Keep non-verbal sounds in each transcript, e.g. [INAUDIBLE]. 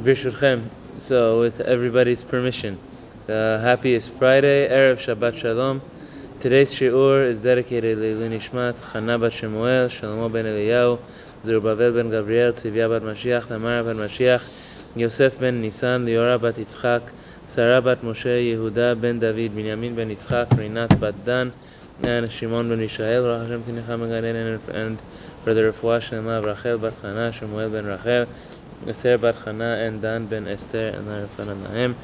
Birshutchem, so with everybody's permission, the happiest Friday, Erev Shabbat Shalom. Today's shiur is dedicated to Nishmat, Chana bat Shemuel, Shlomo ben Eliyahu, Zerubbabel ben Gabriel, Tzivia bat Mashiach, Tamara bat Mashiach, Yosef ben Nisan, Liora bat Yitzchak, Sarah bat Moshe, Yehuda ben David, Binyamin ben Yitzchak, Rinat bat Dan, and Shimon ben Rosh Hashem Tinecha Megaden, and Brother Refuah Shlema, Rachel bat Chana, Shemuel ben Rachel, Esther bar Chana and Dan ben Esther and Arafana Nahem.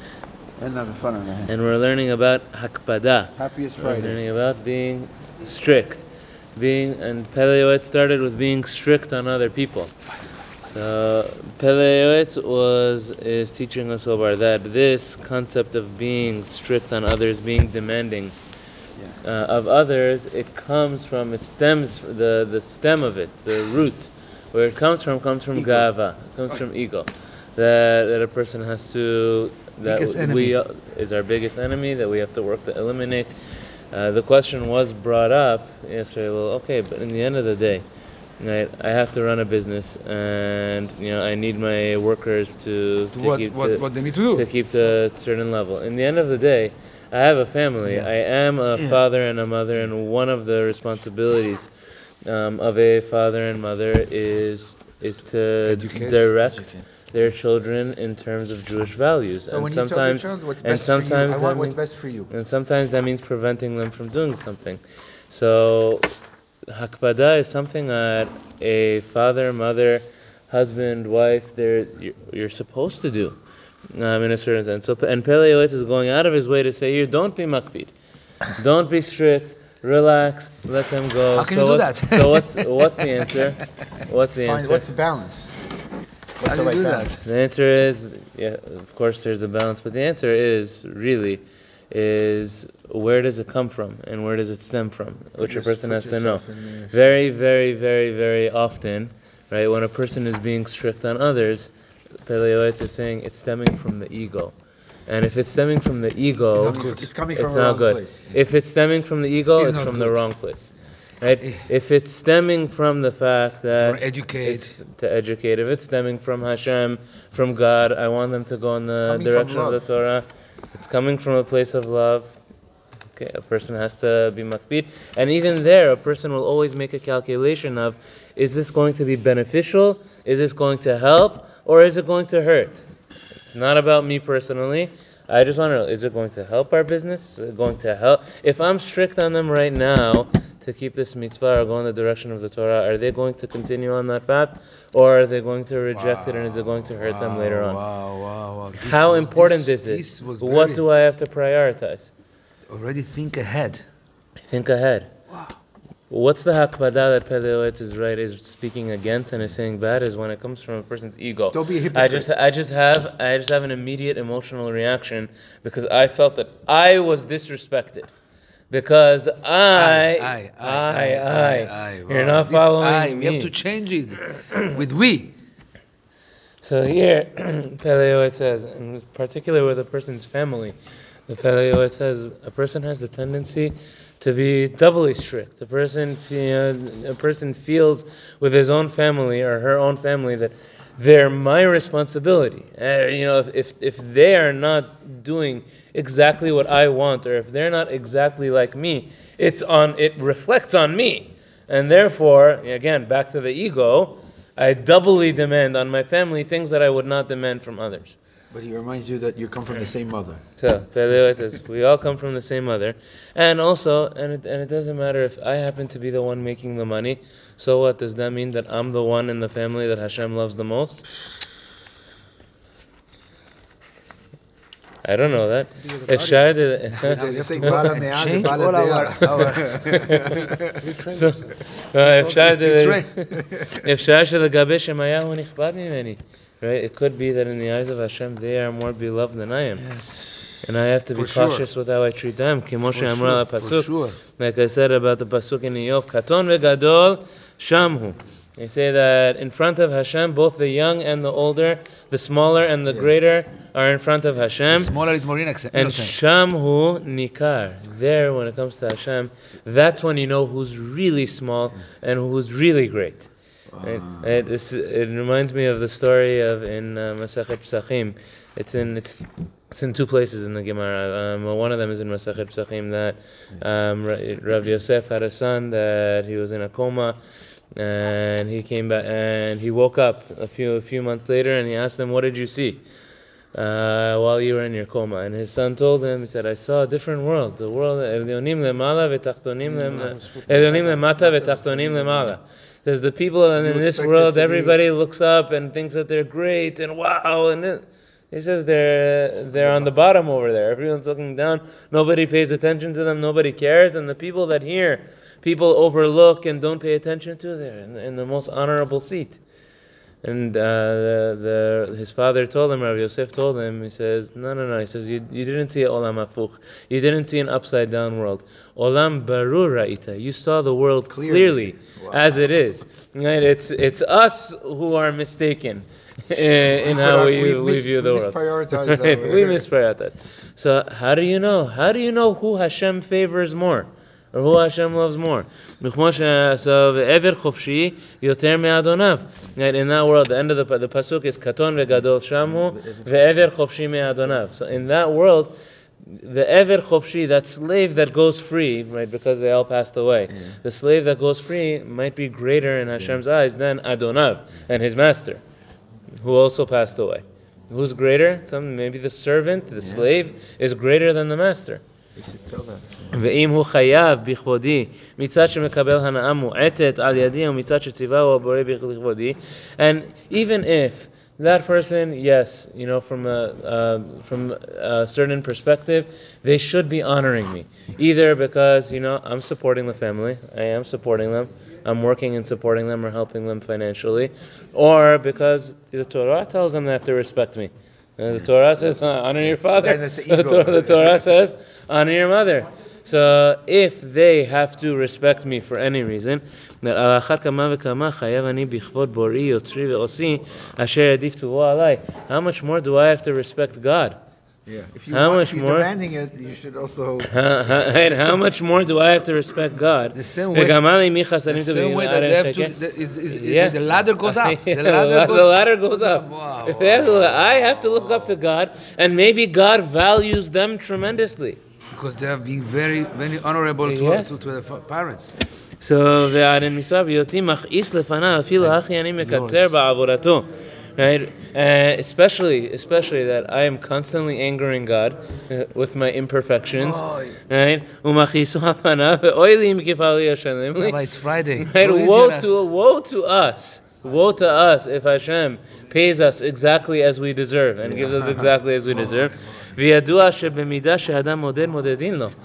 And we're learning about Hakpada. Happiest Friday. We're learning about being strict. Being and Pele Yoetz started with being strict on other people. So Pele Yoetz was is teaching us over that this concept of being strict on others, being demanding uh, of others, it comes from it stems the the stem of it, the root, where it comes from comes from gava, comes from ego, that that a person has to that Biggest we enemy. uh, is our biggest enemy that we have to work to eliminate. Uh, the question was brought up yesterday. Well, okay, but in the end of the day, right, I have to run a business, and you know I need my workers to, to to what, keep what, to, what they need to do to keep to a certain level. In the end of the day, I have a family. Yeah. I am a Yeah. father and a mother, and one of the responsibilities um, of a father and mother is is to Educate. direct their children in terms of Jewish values. So and when you tell your sometimes, child and best for you, sometimes I that want what's means- best for you. and sometimes that means preventing them from doing something. So, hakpada is something that a father, mother, husband, wife, they're you're, supposed to do, um, in a certain sense. So, and Pele Yoetz is going out of his way to say here, don't be makpid, don't be strict. Relax, let them go. How can so you do what's, that? so what's what's the answer? [LAUGHS] What's the Find answer? what's the balance? How What's do the you right do balance? that? The answer is, yeah, of course, there's a balance, but the answer is really is where does it come from and where does it stem from, which a person has to know. yourself in the- Very, very, very, very often, right? When a person is being strict on others, Pele Yoetz is saying it's stemming from the ego, and if it's stemming from the ego, It's not Coming- good. It's coming it's from a not wrong good. place. If it's stemming from the ego, It's it's, from the wrong place, right? Eh. If it's stemming from the fact that To educate. to educate. If it's stemming from Hashem, from God, I want them to go in the direction of the. Torah. It's coming from a place of love. Okay, a person has to be makpid, and even there, a person will always make a calculation of: Is this going to be beneficial? Is this going to help, or is it going to hurt? It's not about me personally. I just want to know: Is it going to help our business? Is it going to help? If I'm strict on them right now to keep this mitzvah or go in the direction of the Torah, are they going to continue on that path, or are they going to reject it, and is it going to hurt them later on? Wow, wow, wow. This How was- important this, is it? What do I have to prioritize? already think ahead. Think ahead. What's the hakpada that Pele Yoetz is right is speaking against and is saying bad is when it comes from a person's ego. Don't be a I hypocrite. I just I just have I just have an immediate emotional reaction because I felt that I was disrespected. Because I I, I I, I, You're not This following I, me. We have to change it with we. So here, [CLEARS THROAT] Pele Yoetz says, in particular with a person's family, the Pele Yoetz says a person has the tendency to be doubly strict. A person, you know, a person feels with his own family or her own family that they're my responsibility. Uh, you know, if, if, if they are not doing exactly what I want, or if they're not exactly like me, it's on. It reflects on me, and therefore, again, back to the ego. I doubly demand on my family things that I would not demand from others. But he reminds you that you come from the same mother. So Peleo says we all come from the same mother, and also, and it, and it doesn't matter if I happen to be the one making the money. So what does that mean that I'm the one in the family that Hashem loves the most? I don't know that. If Shar did, They say, "Bala me'ad, Change bala all our, de'ah." our [LAUGHS] so, [LAUGHS] uh, if Shar did, train. if Shar שלגבי שמעיהו נכבד ממני, Right? It could be that in the eyes of Hashem, they are more beloved than I am. Yes. And I have to For be sure. cautious with how I treat them. Kimoshe sure. Pasuk. Sure. Like I said about the Pasuk in Iyov, Katon vegadol shamhu. They say that in front of Hashem, both the young and the older, the smaller and the yeah. greater, are in front of Hashem. The smaller is more innocent. And Shamhu Nikar. There, when it comes to Hashem, that's when you know who's really small and who's really great. Right? Right? This, it reminds me of the story of in uh, Masachet Pesachim. It's in it's, it's in two places in the Gemara. Um, one of them is in Masachet Pesachim that um, Rav Yosef had a son that he was in a coma, and he came back and he woke up a few a few months later and he asked him, "What did you see?" uh, while you were in your coma. And his son told him, he said, I saw a different world. The world, Elyonim lemala v'tachtonim lem- Elyonim lemata Says the people and in this world, to be- everybody looks up and thinks that they're great and wow. And it, he says they're they're on the bottom over there. Everyone's looking down. Nobody pays attention to them. Nobody cares. And the people that hear, people overlook and don't pay attention to, they're in, in the most honorable seat. And uh, the, the his father told him, Rav Yosef told him, he says, no, no, no. He says, you, you didn't see olam afuch. You didn't see an upside down world. Olam barur ra'ita. You saw the world clearly, Clearly. Wow. as it is. Right? It's it's us who are mistaken in, in how [LAUGHS] we, We we, mis- view the we world. misprioritize Right? [LAUGHS] we misprioritize. So how do you know? How do you know who Hashem favors more? or who Hashem loves more. Right, in that world, the end of the, the pasuk is katon vegadol shamu ve'ever chofshi me'adonav. So in that world, the ever chofshi, that slave that goes free, right, because they all passed away, yeah. the slave that goes free might be greater in Hashem's yeah. eyes than Adonav and his master, who also passed away. Who's greater? Some maybe the servant, the yeah. slave, is greater than the master. You should tell that. ואם הוא חייב בכבודי מצד שמקבל הנאה מועטת על ידי ומצד שציווהו הבורא בכבודי and even if that person yes you know from a uh, from a certain perspective they should be honoring me either because you know I'm supporting the family I am supporting them I'm working and supporting them or helping them financially or because the Torah tells them they have to respect me Uh, the Torah says, uh, honor your father. Then [LAUGHS] it's the the, ego. Torah, the Torah says, honor your mother. So if they have to respect me for any reason, that על אחת כמה וכמה חייב אני בכבוד בוראי, יוצרי ועושי, אשר עדיף טובו עליי. How much more do I have to respect God? Yeah. If you How want, much if you're more? demanding it, you should also. [LAUGHS] How, how, and how much more do I have to respect God? The same way- וגם לי מי The חסדים same way that they have to, the, is, is, Yeah. the ladder goes up. [LAUGHS] Yeah, The ladder goes the ladder goes up. [LAUGHS] Wow, If they have to- I have to look up to God, and maybe God values them tremendously. Because they have been very, very honorable to, Yes. to, to the fa- parents. So, ועדן מצווה בהיותי מכעיס לפניו, אפילו הכי אני מקצר בעבודתו. right? And especially, especially that I am constantly angering God uh, with my imperfections, oh, right? [LAUGHS] Rabbi, it's Friday. [LAUGHS] Right? Woe to woe to us. Woe to us if Hashem pays us exactly as we deserve and yeah. gives us exactly as we [LAUGHS] deserve.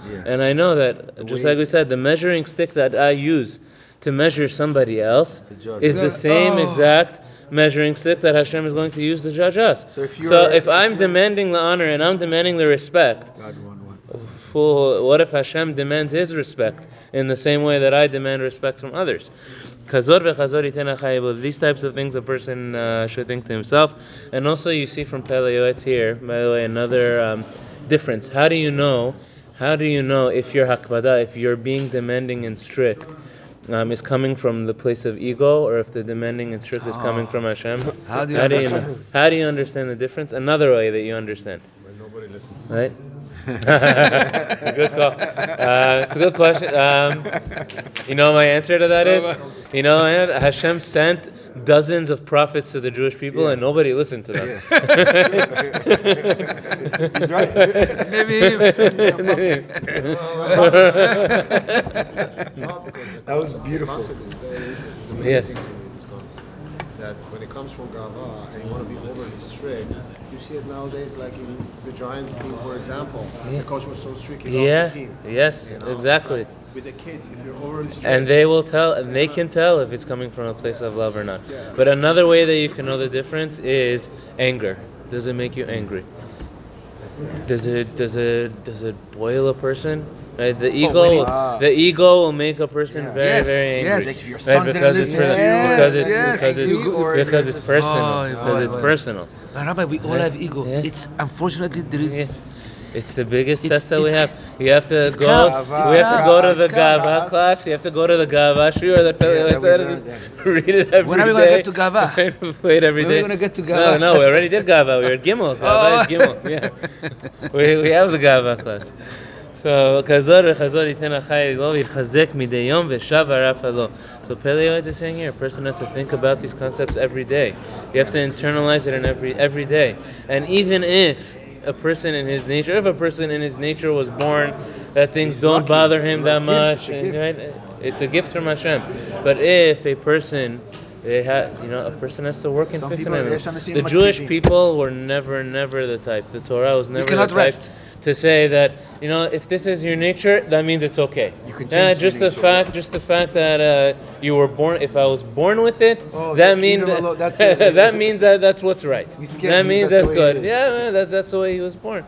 Yeah. And I know that, just like we said, the measuring stick that I use to measure somebody else is the same oh. exact measuring stick that Hashem is going to use to judge us. So if So if if I'm demanding the honor and I'm demanding the respect, God one wants. well, what if Hashem demands His respect in the same way that I demand respect from others? Kazor v'chazor iten achayim. These types of things a person uh, should think to himself. And also, you see from Pele Yoetz here, by the way, another um, difference. How do you know? How do you know if you're hakpada, if you're being demanding and strict, um, is coming from the place of ego, or if the demanding and strict is coming from Hashem? How do you you understand? know? How do you understand the difference? Another way that you understand. Right? [LAUGHS] good call. Uh, it's a good question. Um, you know, my answer to that is, you know, Hashem sent dozens of prophets to the Jewish people, and nobody listened to them. He's right. [LAUGHS] Maybe [LAUGHS] That was beautiful. It's amazing Yes. to me, this concept. That when it comes from Gava and you want to be overly strict, you see it nowadays like in the Giants team, for example. The coach was so strict, Yeah. the team. Yes. You know, Exactly. like with the kids, if you're overly strict, And they will tell, and they can tell if it's coming from a place of love or not. But another way that you can know the difference is anger. Does it make you angry? Does it does it does it boil a person? Right, the oh, ego, when he- the ego will make a person Yeah. very, Yes, very angry. yes. Like if your Right, son didn't because it's listen per- to you, because it's yes, because it's, you- or because it's personal. Oh, because boy, it's boy. personal. But Rabbi, we all have ego. Yeah. It's unfortunately there is. It's the biggest it's, test that we have. You have to go. Gava, we have to go to the Gava class. You have to go to the Gava. Sure, they're telling yeah, us. [LAUGHS] Read it every day. when are we [LAUGHS] gonna get to Gava? Wait every when. When are we gonna get to Gava? No, no, we already did Gava. We were at Gimel. [LAUGHS] Gava oh. is Gimel. Oh. Yeah, we, we have the Gava class. So Kazor Chazor Yiten Achai Lo Yichazek Midei Yom Veshav Arafalo. So Pele Yoetz is saying here, a person has to think about these concepts every day. You have to internalize it in every every day, and even if a person in his nature, if a person in his nature was born that things He's don't lucky. bother him that gift. much, It's a and, right, it's a gift from Hashem. But if a person they had, you know, a person has to work in Some fix people. The Jewish people were never, never the type. The Torah was never the type rest. to say that, you know, if this is your nature, that means it's okay. You can yeah, just the nature. fact, just the fact that uh, you were born. If I was born with it, oh, that means that, [LAUGHS] that means that that's what's right. That means that's, that's good. Yeah, that, that's the way he was born.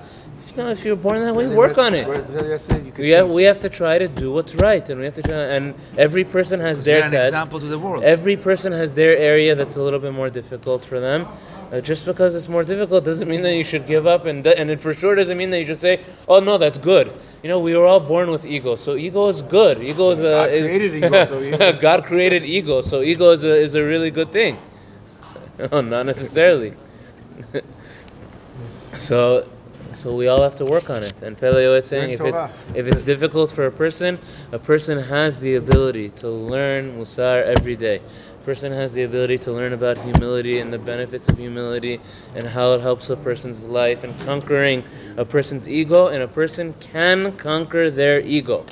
You know, if you're born that way, And work on it. where- where I said you can We have we have to try to do what's right, and we have to try. And every person has their an test. example to the world. Every person has their area that's a little bit more difficult for them. Uh, just because it's more difficult doesn't mean that you should give up, and and it for sure doesn't mean that you should say, "Oh no, that's good." You know, we were all born with ego, so ego is good. Ego is a God is- created ego, so [LAUGHS] ego- God created ego, so ego is a, is a really good thing. [LAUGHS] No, not necessarily. [LAUGHS] so, so we all have to work on it. And Paleo is saying if it's if it's difficult for a person, a person has the ability to learn musar every day. A person has the ability to learn about humility and the benefits of humility and how it helps a person's life and conquering a person's ego. And a person can conquer their ego.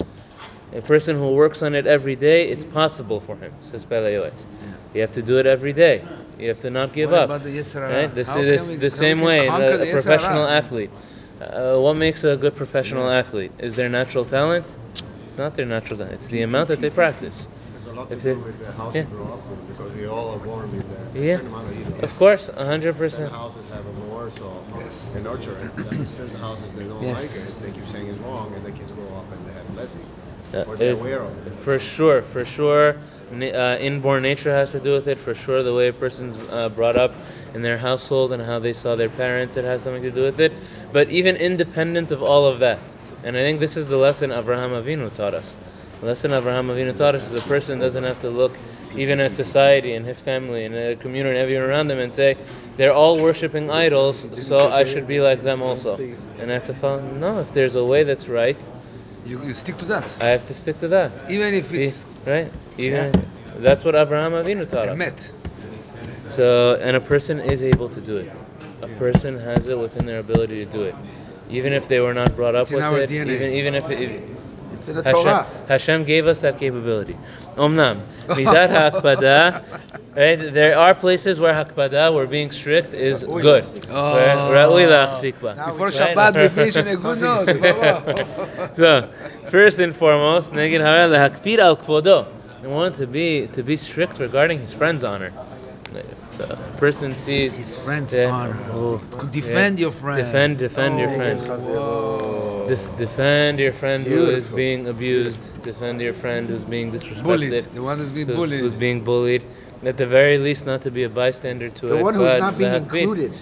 A person who works on it every day, it's possible for him, says Pele Yoetz. You have to do it every day. You have to not give What up. about the Yetzer Right? This How is this, we- the same way. conquer The, the a professional Hara? athlete. Uh, what makes a good professional athlete? Is their natural talent? It's not their natural talent. It's the amount that they practice. There's a lot If to do they- with the house yeah. you grew up in because we all are born with a Yeah. certain amount of ego. Of course, hundred Certain percent. houses have it more, so Yes. they nurture it. Certain houses they don't Yes. like it, they keep saying it's wrong, and the kids grow up and they have less ego. Uh, or they're it- aware of it. For sure, for sure, uh, inborn nature has to do with it. For sure, the way a person's uh, brought up in their household and how they saw their parents, it has something to do with it. But even independent of all of that, and I think this is the lesson Abraham Avinu taught us. The lesson Abraham Avinu taught us is a person doesn't have to look even at society and his family and the community and everyone around them and say, they're all worshiping idols, so I should be like them also. And I have to follow, no, if there's a way that's right, You, you stick to that. I have to stick to that. Even if See? it's right? Even that's what Abraham Avinu taught us. met. So, and a person is able to do it. A person has it within their ability to do it, even if they were not brought up It's with it. DNA. Even even if it, It's in the Hashem, Torah. Hashem gave us that capability. Omnam, midat hakpada. [LAUGHS] Right? There are places where hakpada, where being strict is good. Oh. Where- ra'ui lachzik. Now Before Right? Shabbat, we finish on a good note. [LAUGHS] [LAUGHS] So, first and foremost, neged hara lehakpid al kvodo. He wanted to be to be strict regarding his friend's honor If a person sees His friend's Yeah. honor. Oh, Defend yeah. your friend. Defend, defend your Oh, friend. whoa. Def- defend your friend who is Beautiful. being abused. Defend your friend who's being disrespected. Bullied. The one who's being who's, bullied. who's being bullied. At the very least, not to be a bystander to The it. one who's but not being להקפיד. included.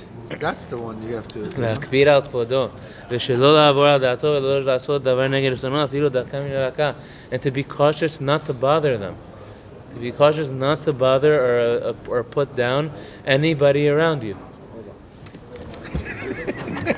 That's the one you have to. להקפיד על כבודו, ושלא לעבור על דעתו ולא לעשות דבר נגד רצונו, אפילו דקה מן הרקה. And to be cautious not to bother them. To be cautious not to bother or, uh, or put down anybody around you.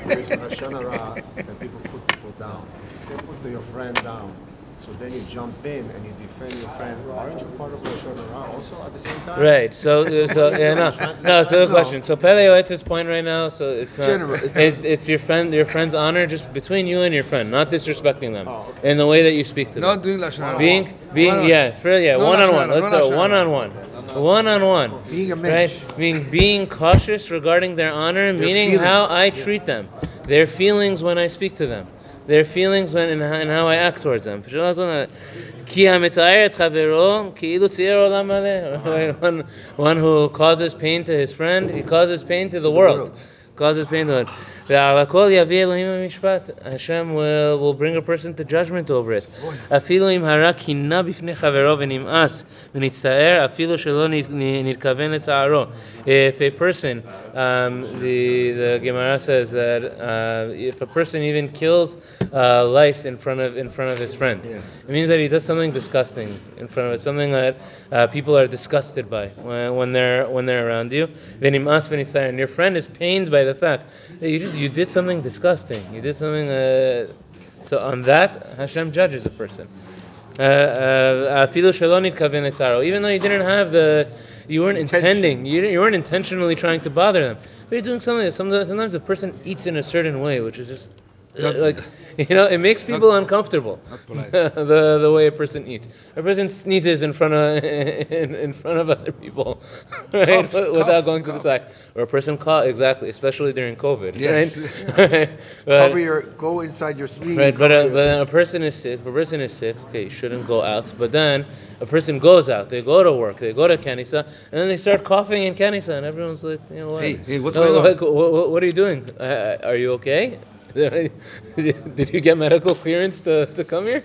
There's a Hashanah that people put people down. They put your friend down. So then you jump in and you defend your friend. Aren't you part of Hashanah Ra also at the same time? Right. So, uh, [LAUGHS] so yeah, no, no. It's a good No. question. So Pele his point right now. So it's not. General, it's- It's, it's your friend, your friend's honor, just between you and your friend, not disrespecting them Oh, okay. in the way that you speak to them. Not doing Lashon Hara. being, being, One-on-one. yeah, for, yeah, No one on one. Let's go one on one. one on one. Being a right? mensch. Being being cautious regarding their honor, meaning how feelings, I yeah. treat them, their feelings when I speak to them, their feelings when and how, and how I act towards them. one, [LAUGHS] one who causes pain to his friend, he causes pain to the world. Causes pain to the world. הכל יביא אלוהים המשפט. Hashem will, will bring a person to judgment over it. אפילו אם הרע קינה בפני חברו ונמאס ונצטער, אפילו שלא נ- נ- נתכוון לצערו. If a person, um, the, the Gemara says that uh, if a person even kills uh, lice in front of in front of his friend, Yeah. it means that he does something disgusting in front of it, something that uh, people are disgusted by when, when they're when they're around you. V'nimas v'nitzayir. And your friend is pained by the fact that you just you did something disgusting. You did something. Uh, so on that, Hashem judges a person. Uh, uh, Afilu shelo nitkaven. Even though you didn't have the, you weren't intending, you, didn't, you weren't intentionally trying to bother them. But you're doing something. Sometimes, sometimes a person eats in a certain way, which is just like [LAUGHS] you know, it makes people uncomfortable. not [LAUGHS] polite. the the way a person eats. A person sneezes in front of [LAUGHS] in, in front of other people, right? Cough, Without cough, going to the side. Or a person cough exactly, especially during COVID. Yes. Right? But- cover your, go inside your sleeve. Right, but, cover uh, but then a person is sick. If a person is sick, okay, you shouldn't go out. But then a person goes out. They go to work. They go to Kanisa, and then they start coughing in Kanisa, and everyone's like, you know what? Hey, hey, what's No, going on? what, what, what are you doing? Uh, are you okay? [LAUGHS] Did you get medical clearance to, to come here?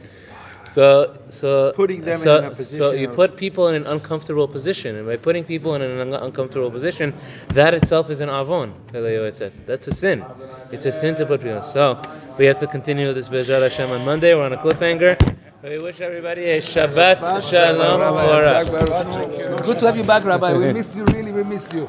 So, so Putting them so, in a position. So you put people in an uncomfortable position, and by putting people in an un- uncomfortable position, that itself is an avon. It says that's a sin. It's a sin to put people. So we have to continue with this Bezrat Hashem on Monday. We're on a cliffhanger. We wish everybody a Shabbat Shalom. It's good to have you back, Rabbi. We missed you, really, we missed you.